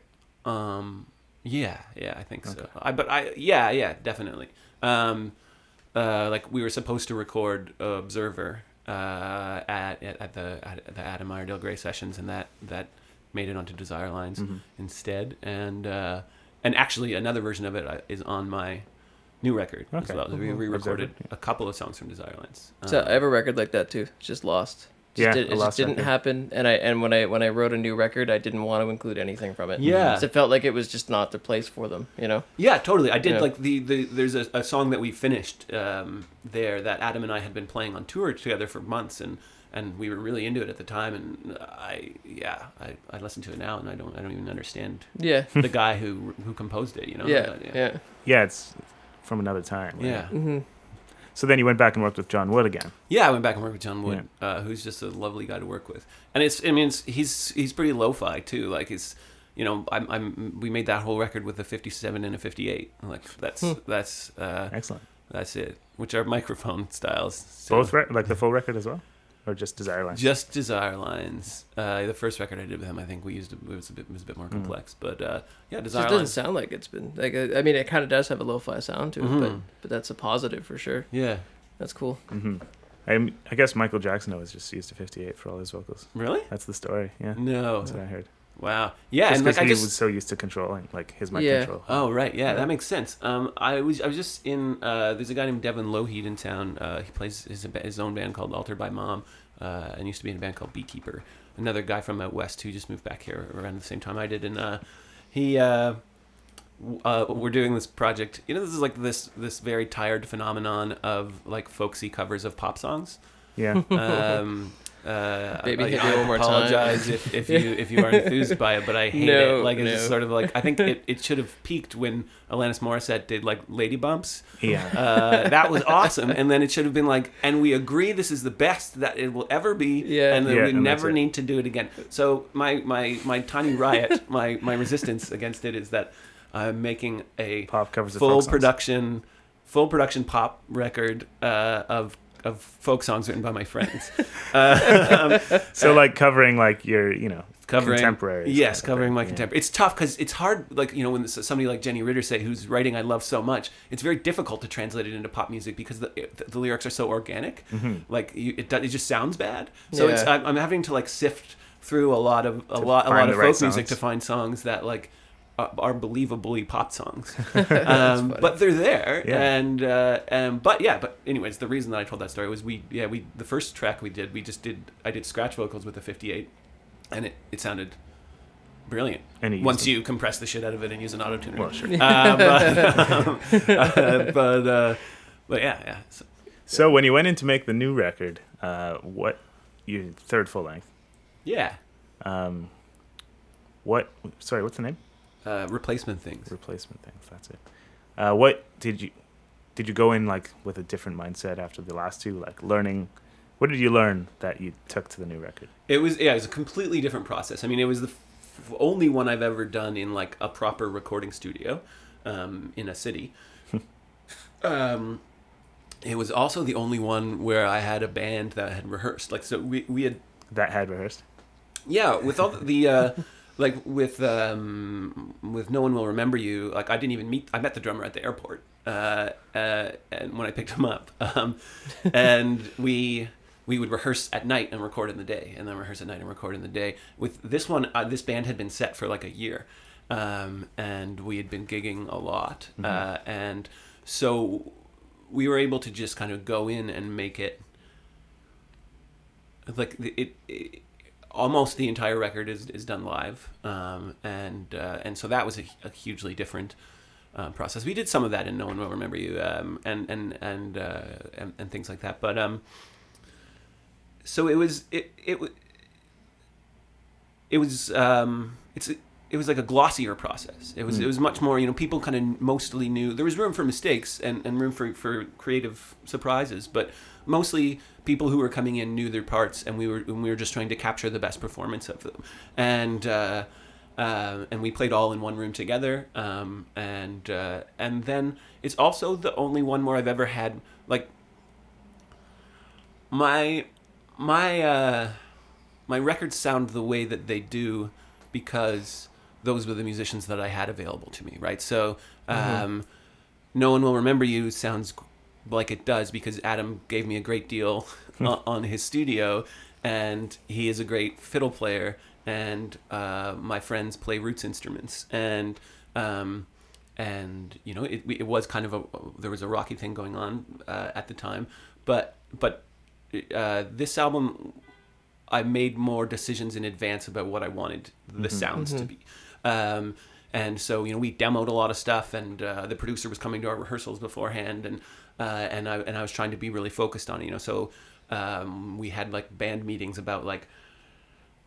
Um, yeah, yeah, I think so. I, but I, yeah, yeah, definitely. Um, uh, like we were supposed to record uh, Observer uh, at, at at the at the Adam Iredale Gray sessions, and that that made it onto Desire Lines Mm-hmm. instead. And uh, and actually, another version of it uh, on my new record as Okay. well. We Mhm. re-recorded yeah. a couple of songs from Desire Lines. So Um, I have a record like that too. It's just lost. Just Yeah, did, it just didn't record. happen. And I and when I when I wrote a new record, I didn't want to include anything from it. Yeah. So it felt like it was just not the place for them. You know. Yeah, totally. I did Yeah. like the, the there's a, a song that we finished um, there that Adam and I had been playing on tour together for months and and we were really into it at the time and I yeah, I, I listen to it now and I don't I don't even understand Yeah. *laughs* the guy who who composed it, you know. yeah. But, Yeah. Yeah, it's from another time. right? Yeah. hmm So then you went back and worked with John Wood again. Yeah, I went back and worked with John Wood, uh, who's just a lovely guy to work with, and it's I mean it's, he's he's pretty lo-fi too. Like he's you know I'm I'm we made that whole record with a 57 and a 58. Like that's Hmm. that's uh, Excellent. that's it. Which are microphone styles. So- Both re- like the full record as well, or just Desire Lines? Just Desire Lines. Uh, the first record I did with him, I think we used it was a bit was a bit more Mm. complex, but uh, yeah, It just Desire doesn't Lines. sound like it's been like. I I mean, it kind of does have a lo-fi sound to it, but Mhm. but that's a positive for sure. Yeah, That's cool. hmm I, I guess Michael Jackson always just used a 58 for all his vocals. really? That's the story. Yeah, No. that's what I heard. Wow. Yeah, just and because like I he just. was so used to controlling, like his mic Yeah. control. Oh right, yeah, that makes sense. Um, I was I was just in. Uh, there's a guy named Devin Lougheed in town. Uh, he plays his his own band called Altered by Mom, uh, and used to be in a band called Beekeeper. Another guy from out west who just moved back here around the same time I did, and uh, he uh, uh, we're doing this project. You know, this is like this this very tired phenomenon of like folksy covers of pop songs. Yeah. Um, *laughs* uh, Baby, I, hit I me one more time. apologize if, if you if you are *laughs* enthused by it, but I hate No, it. Like it's no. just sort of like I think it, *laughs* it should have peaked when Alanis Morissette did like Lady Bumps. Yeah. Uh, that was awesome, and then it should have been like, and we agree this is the best that it will ever be, Yeah. and then Yeah, we and never need to do it again. So my my my tiny riot, *laughs* my my resistance against it is that I'm making a Pop covers of full production, full production pop record uh, of of folk songs written by my friends. *laughs* Uh, um, So like covering like your, you know, covering contemporaries. Yes, kind of covering thing, my yeah. contemporary. It's tough because it's hard. Like you know, when s- somebody like Jenny Ritter say, who's writing I love so much, it's very difficult to translate it into pop music because the the, the lyrics are so organic. Mm-hmm. Like you, it it just sounds bad. So it's I'm, I'm having to like sift through a lot of a To lot a lot the of right folk music songs. to find songs that like are, are believably pop songs. *laughs* um, but they're there, Yeah. and uh, um, but yeah, but anyways, the reason that I told that story was we yeah we the first track we did we just did I did scratch vocals with the 58, and it it sounded brilliant And once them. you compress the shit out of it and use an auto tuner. Well, sure. uh, but um, *laughs* *laughs* uh, but uh, but yeah yeah. So, So when you went in to make the new record, uh, what your third full length? yeah. Um, what? Sorry, what's the name? Uh, replacement things. Replacement things. That's it. Uh, what did you did you go in like with a different mindset after the last two? Like learning, what did you learn that you took to the new record? It was yeah, it was a completely different process. I mean, it was the f- only one I've ever done in like a proper recording studio um, in a city. *laughs* um, it was also the only one where I had a band that had rehearsed. Like, so we we had That had rehearsed. yeah with all the uh, *laughs* like with um, with no one will remember you. Like, I didn't even meet. I met the drummer at the airport. Uh, uh, and when I picked him up, *laughs* um, and we we would rehearse at night and record in the day, and then rehearse at night and record in the day. With this one, uh, this band had been set for like a year, um, and we had been gigging a lot, uh, and so we were able to just kind of go in and make it like it, it almost the entire record is, is done live. Um, and uh, and so that was a, a hugely different uh, process. We did some of that in no one will remember you um, and and and, uh, and and things like that. But um so it was it it it was um it's it was like a glossier process. It was it was much more you know people kind of mostly knew there was room for mistakes and, and room for, for creative surprises but mostly people who were coming in knew their parts and we were and we were just trying to capture the best performance of them. And uh, uh, and we played all in one room together um, and uh, and then it's also the only one where I've ever had like my my uh, my records sound the way that they do because those were the musicians that I had available to me, right? So, um, no one will remember you sounds like it does because Adam gave me a great deal on, on his studio, and he is a great fiddle player, and uh, my friends play roots instruments, and um, and you know it, it was kind of a there was a rocky thing going on uh, at the time, but but uh, this album I made more decisions in advance about what I wanted the sounds to be. Um, and so, you know, we demoed a lot of stuff, and uh, the producer was coming to our rehearsals beforehand, and uh, and I and I was trying to be really focused on it, you know. So um, we had like band meetings about like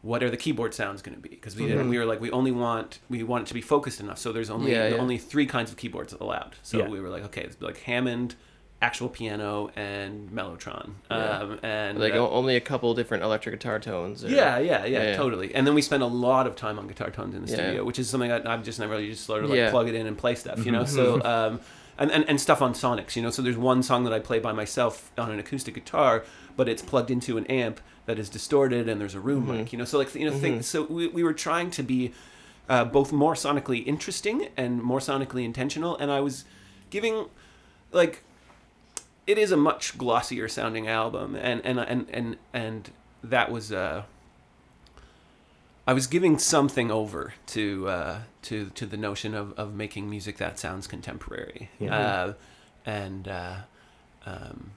what are the keyboard sounds going to be because we didn't we were like we only want we want it to be focused enough so there's only Yeah, yeah. only three kinds of keyboards allowed so Yeah. we were like okay it's like hammond actual piano and mellotron Yeah. um, and Like uh, only a couple different electric guitar tones. or- yeah, yeah, yeah, Yeah, totally. And then we spent a lot of time on guitar tones in the Yeah. studio, which is something that I've just never really just sort of like plug it in and play stuff, you know. Mm-hmm. So um, and, and and stuff on Sonics, you know. So there's one song that I play by myself on an acoustic guitar, but it's plugged into an amp that is distorted, and there's a room Mm-hmm. mic, you know. So like you know, things. So we we were trying to be uh, both more sonically interesting and more sonically intentional, and I was giving like it is a much glossier sounding album and and and and, and that was uh I was giving something over to uh, to to the notion of, of making music that sounds contemporary, Yeah. uh, and uh, um,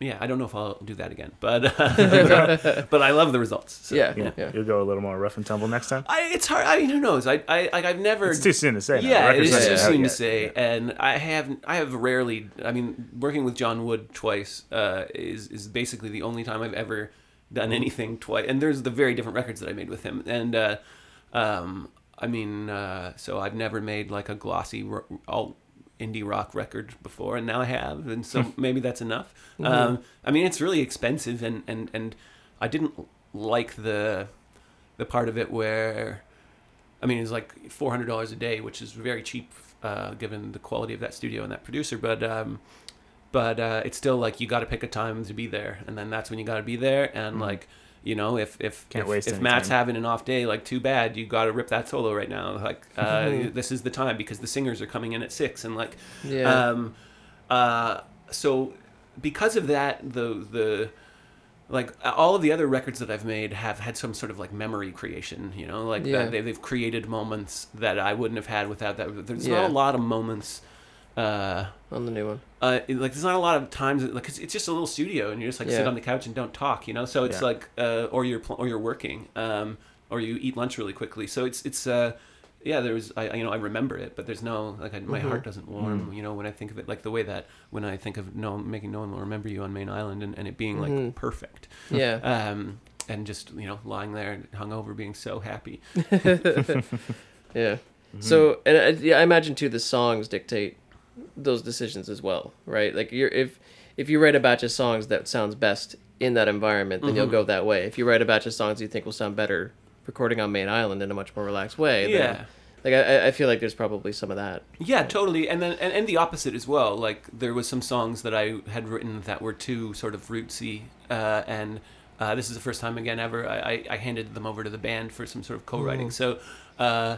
yeah, I don't know if I'll do that again, but *laughs* uh, but I love the results. So. yeah, Yeah. yeah, You'll go a little more rough and tumble next time. I, it's hard. I mean, who knows? I, I, like, I've never. It's too soon to say. yeah, it Record's is not too soon to say, Yeah. and I have I have rarely. I mean, working with John Wood twice uh, is is basically the only time I've ever done anything twice. And there's the very different records that I made with him, and uh, um, I mean, uh, so I've never made like a glossy alt indie rock record before, and now I have, and so maybe that's enough. Um, I mean, it's really expensive, and and and I didn't like the the part of it where I mean, it's like four hundred dollars a day, which is very cheap uh, given the quality of that studio and that producer. But um, but uh, it's still like you got to pick a time to be there, and then that's when you got to be there. And Mhm. like you know, if if Can't if, if Matt's time. having an off day, like too bad, you got to rip that solo right now. Like uh, *laughs* this is the time because the singers are coming in at six, and like yeah. um, uh, so because of that, the the like all of the other records that I've made have had some sort of like memory creation, you know, like Yeah. they, they've created moments that I wouldn't have had without that. There's Yeah. not a lot of moments. Uh, on the new one. uh, it- like there's not a lot of times like it's, it's just a little studio and you just like sit on the couch and don't talk, you know. So it's Yeah. like uh, or you're pl- or you're working, um, or you eat lunch really quickly. So it's it's uh, yeah. There was I you know I remember it, but there's no like I, my Mhm. heart doesn't warm. Mm. You know when I think of it like the way that when I think of no making no one will remember you on Mayne Island and, and it being like Mhm. perfect, Yeah, um, and just you know lying there hungover being so happy. *laughs* yeah. *laughs* So, and I, yeah, I imagine too the songs dictate those decisions as well, right? Like you're if if you write a batch of songs that sounds best in that environment, then you'll Mhm. go that way. If you write a batch of songs you think will sound better recording on Mayne Island in a much more relaxed way, Yeah. then, like I, I feel like there's probably some of that. Yeah, totally. And then and, and the opposite as well. Like there was some songs that I had written that were too sort of rootsy, uh, and uh, this is the first time again ever I, I, I handed them over to the band for some sort of co-writing. Mhm. So. Uh,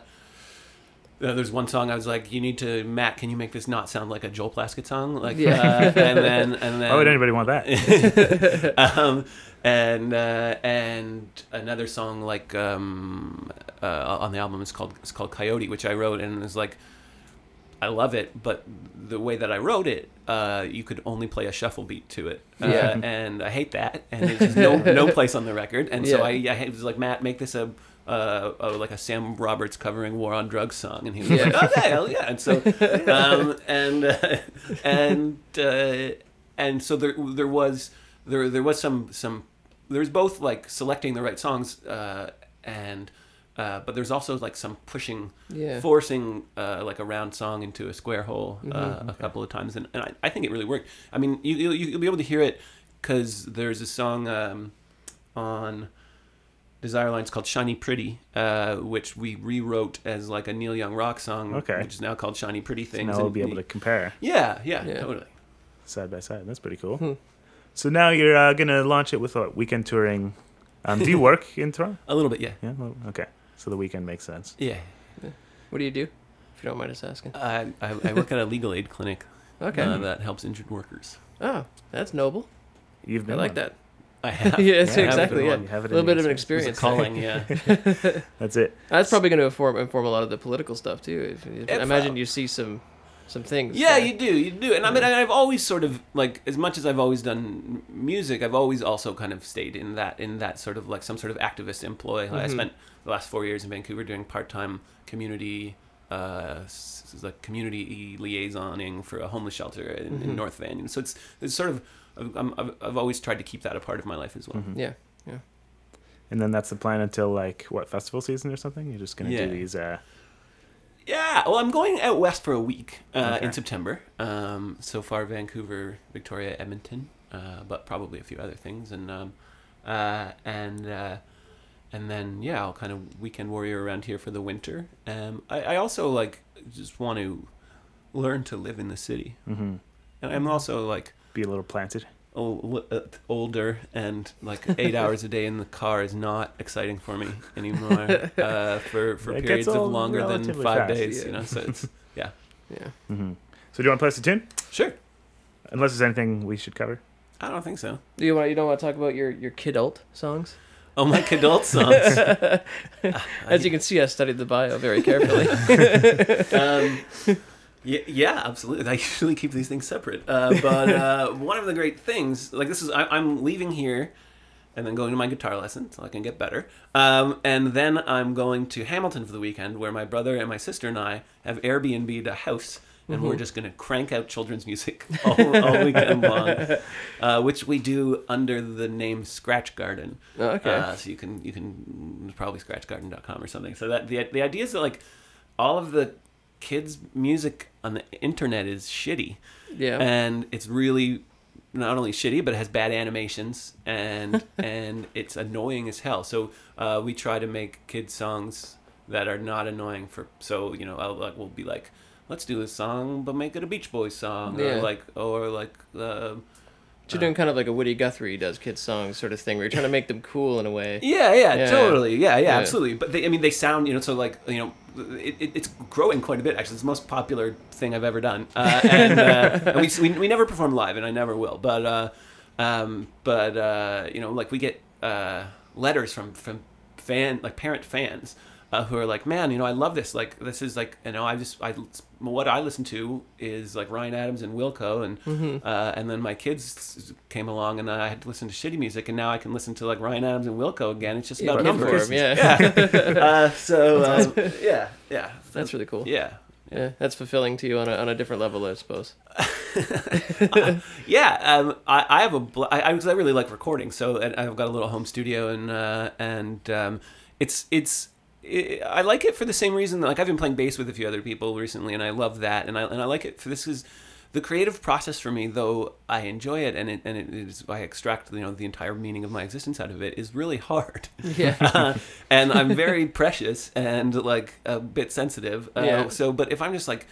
uh, there's one song I was like, "You need to, Matt. Can you make this not sound like a Joel Plaskett song?" Like, Yeah. uh, and then and then Why would anybody want that? *laughs* um, and uh, and another song like um, uh, on the album is called it's called Coyote, which I wrote, and it's like I love it, but the way that I wrote it, uh, you could only play a shuffle beat to it, uh, Yeah. and I hate that, and there's no no *laughs* place on the record, and so I, I was like Matt, make this a. Uh, uh, like a Sam Roberts covering "War on Drugs" song, and he was Yeah. *laughs* like, "Okay, hell yeah!" And so, *laughs* um, and uh, and uh, and so there there was there there was some some there's both like selecting the right songs uh, and uh, but there's also like some pushing Yeah. forcing uh, like a round song into a square hole uh, Mhm. a couple of times and, and I, I think it really worked I mean you, you'll, you'll be able to hear it because there's a song um, on Desire Lines called Shiny Pretty uh, which we rewrote as like a Neil Young rock song Okay. which is now called Shiny Pretty So Things now we'll and be able the- to compare yeah yeah, Yeah. totally side by side. That's pretty cool. Hmm. So now you're uh, gonna launch it with a weekend touring. Um, do you *laughs* work in Toronto? a little bit yeah Yeah. Well, okay. So the weekend makes sense. yeah What do you do? If you don't mind us asking. I, I, I work at a legal aid clinic Okay. uh, that helps injured workers. oh, that's noble. You've been I like one. that. I *laughs* have. yeah, Yeah, exactly. have Yeah. been one. Have A little bit of your an It's a experience. calling, yeah. *laughs* *laughs* That's it. That's probably going to inform inform a lot of the political stuff too. If, if, I imagine uh, you see some some things. Yeah, uh, you do, you do, and I mean, I've always sort of like, as much as I've always done music, I've always also kind of stayed in that, in that sort of like some sort of activist employ. Like, I Mhm. spent the last four years in Vancouver doing part-time community, uh, s- s- like community liaisoning for a homeless shelter in, Mhm. in North Van. And so it's, it's sort of, I'm, I've, I've always tried to keep that a part of my life as well. Mhm. Yeah. And then that's the plan until like what festival season or something. You're just gonna Yeah. do these. Uh, Yeah, well, I'm going out west for a week uh, Okay. in September. Um, so far, Vancouver, Victoria, Edmonton, uh, but probably a few other things, and um, uh, and uh, and then yeah, I'll kind of weekend warrior around here for the winter. Um, I, I also like just want to learn to live in the city, mhm. and I'm also like Be a little planted. ol- uh, older and like eight hours a day in the car is not exciting for me anymore *laughs* uh, for for It periods of longer than five fast. days. Yeah. You know, so it's *laughs* Yeah. hmm So do you want to play us a tune? sure. Unless there's anything we should cover. I don't think so. Do you want you don't want to talk about your your kidult songs? Oh, my adult songs. *laughs* As you can see, I studied the bio very carefully. *laughs* um, Yeah, yeah, absolutely. I usually keep these things separate. Uh, but uh, one of the great things, like this is, I, I'm leaving here and then going to my guitar lesson so I can get better. Um, and then I'm going to Hamilton for the weekend where my brother and my sister and I have Airbnb'd a house. And we're just going to crank out children's music *laughs* all, all weekend long, *laughs* uh, which we do under the name Scratch Garden. Oh, okay. Uh, so you can you can probably scratchgarden.com or something. So that the the idea is that like all of the kids' music on the internet is shitty, Yeah. and it's really not only shitty but it has bad animations and *laughs* and it's annoying as hell. So uh, we try to make kids songs that are not annoying for. So you know, I'll, like we'll be like. Let's do a song, but make it a Beach Boys song, Yeah. or like, or like, uh, You're doing kind of like a Woody Guthrie does kids songs sort of thing, where you're trying to make them cool in a way. *laughs* Yeah, yeah, Yeah. totally. Yeah, yeah, Yeah. absolutely. But they, I mean, they sound, you know, so like, you know, it, it, it's growing quite a bit. Actually, it's the most popular thing I've ever done. Uh, and uh, *laughs* and we, we we never perform live, and I never will. But uh, um, but uh, you know, like we get uh, letters from from fan like parent fans. Uh, who are like, man, you know, I love this. Like, this is like, you know, I just, I, what I listen to is like Ryan Adams and Wilco, and Mm-hmm. uh, and then my kids came along, and I had to listen to shitty music, and now I can listen to like Ryan Adams and Wilco again. It's just Yeah, about numbers. 'em, yeah. *laughs* Uh, so um, yeah, yeah, That's really cool. yeah. Yeah, that's fulfilling to you on a, on a different level, I suppose. *laughs* yeah, um, I, I have a bl- I, I really like recording, so and I've got a little home studio, and uh, and um, it's it's i I like it for the same reason. Like I've been playing bass with a few other people recently, and I love that, and I and I like it for this is the creative process for me. Though I enjoy it, and it and it is I extract you know the entire meaning of my existence out of it is really hard. Yeah. *laughs* Uh, and I'm very precious and like a bit sensitive. Uh, Yeah. So, but if I'm just like,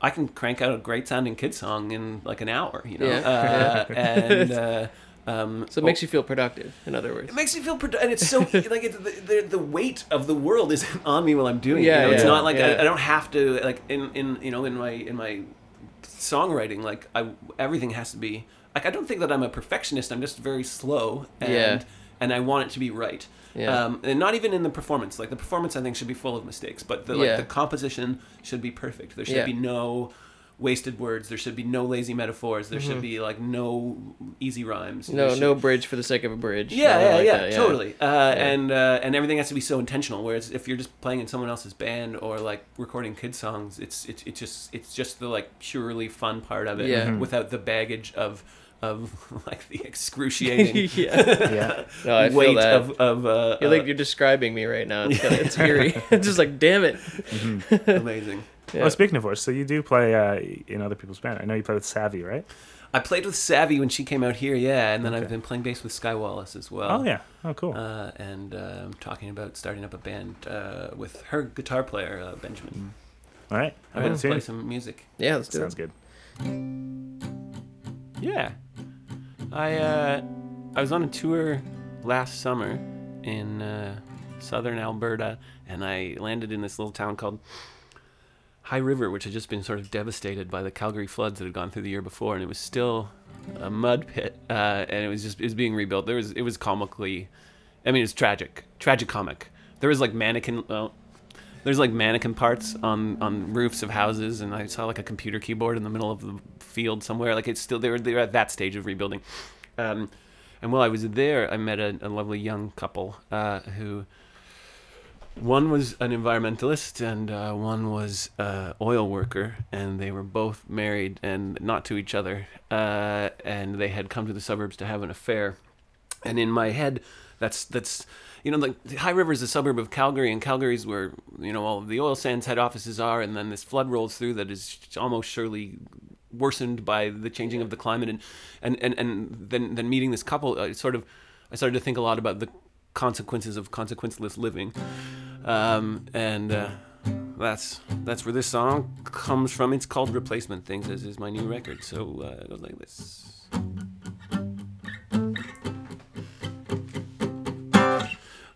I can crank out a great sounding kid song in like an hour, you know. Yeah. Uh, *laughs* and uh, um, So it makes you feel productive, in other words. it makes you feel productive, and it's so *laughs* like it's, the, the the weight of the world isn't *laughs* on me while I'm doing it. Yeah, you know? It's not like yeah. I, I don't have to like in in you know in my in my songwriting like I everything has to be like I don't think that I'm a perfectionist. I'm just very slow and Yeah. and I want it to be right. Yeah. Um, and not even in the performance. Like the performance, I think should be full of mistakes, but the, like, Yeah. the composition should be perfect. There should Yeah. be no wasted words. There should be no lazy metaphors. There should Mhm. be like no easy rhymes. No, should- no bridge for the sake of a bridge. yeah, yeah, like yeah, that, totally. Uh, And uh, and everything has to be so intentional. Whereas if you're just playing in someone else's band or like recording kid songs, it's it's it's just it's just the like purely fun part of it, Yeah. Mhm. without the baggage of of *laughs* like the *laughs* excruciating yeah. Yeah. No, I feel weight that. of of uh, You're like uh, you're describing me right now. *laughs* It's, kinda, it's eerie. it's just like, damn it. amazing. Yeah. Well, speaking of which, so you do play uh, in other people's band. I know you play with Savvy, right? I played with Savvy when she came out here, yeah, and then I've been playing bass with Skye Wallace as well. oh yeah. Oh cool. Uh, and uh, I'm talking about starting up a band uh, with her guitar player uh, Benjamin. All right. I'm I'm gonna gonna play some music. Yeah, let's do Sounds it. good. Yeah, I uh, I was on a tour last summer in uh, southern Alberta, and I landed in this little town called High River, which had just been sort of devastated by the Calgary floods that had gone through the year before, and it was still a mud pit, uh, and it was just it was being rebuilt. There was it was comically, I mean, it was tragic, tragic comic. There was like mannequin. Well, there's like mannequin parts on on roofs of houses, and I saw like a computer keyboard in the middle of the field somewhere. Like it's still they were they were at that stage of rebuilding. Um, and while I was there, I met a, a lovely young couple uh, who. One was an environmentalist and uh, one was uh, oil worker, and they were both married and not to each other. Uh, and they had come to the suburbs to have an affair. And in my head, that's that's you know like High River is a suburb of Calgary, and Calgary's where you know all of the oil sands head offices are, and then this flood rolls through that is almost surely worsened by the changing of the climate, and and and, and then then meeting this couple, I sort of I started to think a lot about the consequences of consequenceless living, um, and. Uh, that's that's where this song comes from. It's called "Replacement Things," as is my new record. So uh, it goes like this.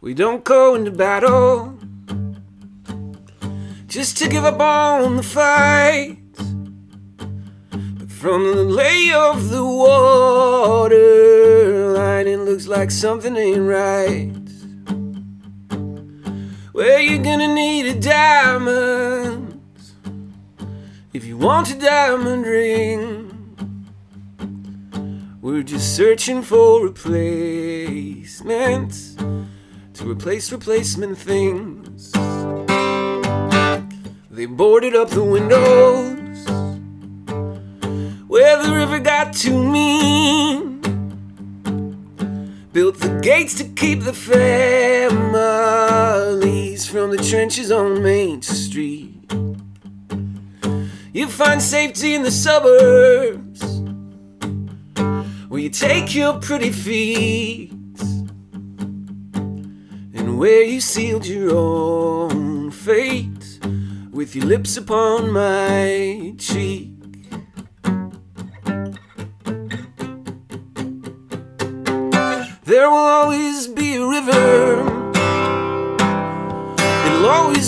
We don't go into battle just to give up on the fight. But from the lay of the water line, it looks like something ain't right. Well, you're gonna need a diamond if you want a diamond ring. We're just searching for replacements to replace replacement things. They boarded up the windows where the river got too mean. Built the gates to keep the from the trenches on Main Street. You find safety in the suburbs where you take your pretty feet and where you sealed your own fate with your lips upon my cheek. There will always be a river.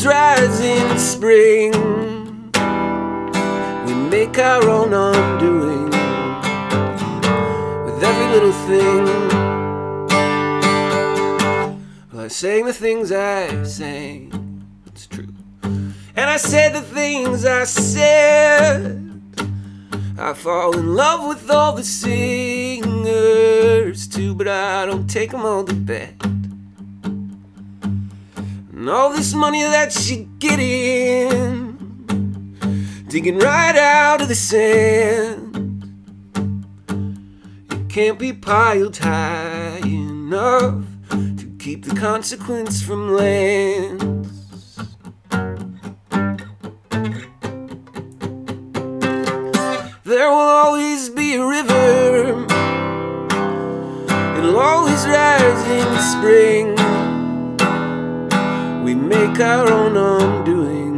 Rise in spring. We make our own undoing with every little thing. Well, I sang the things I sang. It's true. And I said the things I said. I fall in love with all the singers too, but I don't take them all to bed. And all this money that you getting, digging right out of the sand, it can't be piled high enough to keep the consequence from land. There will always be a river. It'll always rise in the spring. Make our own undoing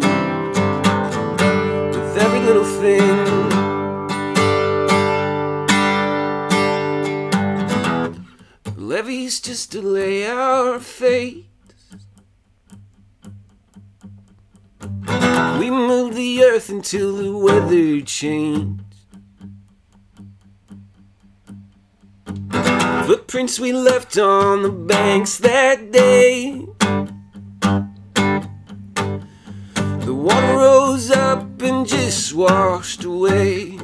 with every little thing. The levees just delay our fate. We moved the earth until the weather changed. Footprints we left on the banks that day. Water rose up and just washed away.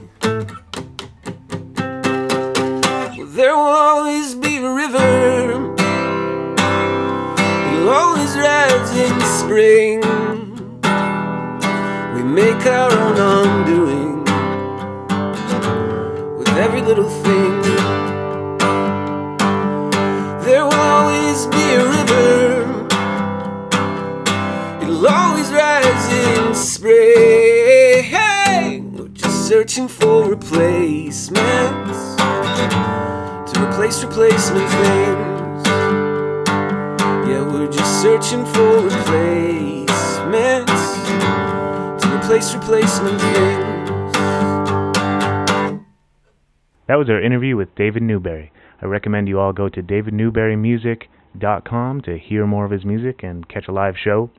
Well, there will always be a river. It'll always rise in spring. We make our own undoing with every little thing. There will always be a river. Spring. We're just searching for replacements to replace replacement things. Yeah, we're just searching for replacements to replace replacement things. That was our interview with David Newberry. I recommend you all go to davidnewberrymusic.com to hear more of his music and catch a live show.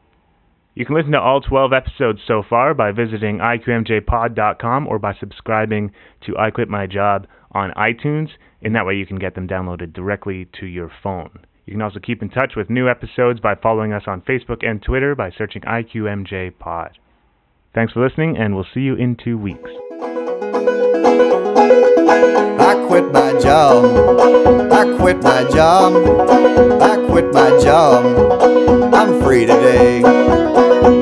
You can listen to all 12 episodes so far by visiting iqmjpod.com or by subscribing to I Quit My Job on iTunes. and that way, you can get them downloaded directly to your phone. You can also keep in touch with new episodes by following us on Facebook and Twitter by searching IQMJPod. Thanks for listening, and we'll see you in two weeks quit my job. I quit my job. I quit my job. I'm free today.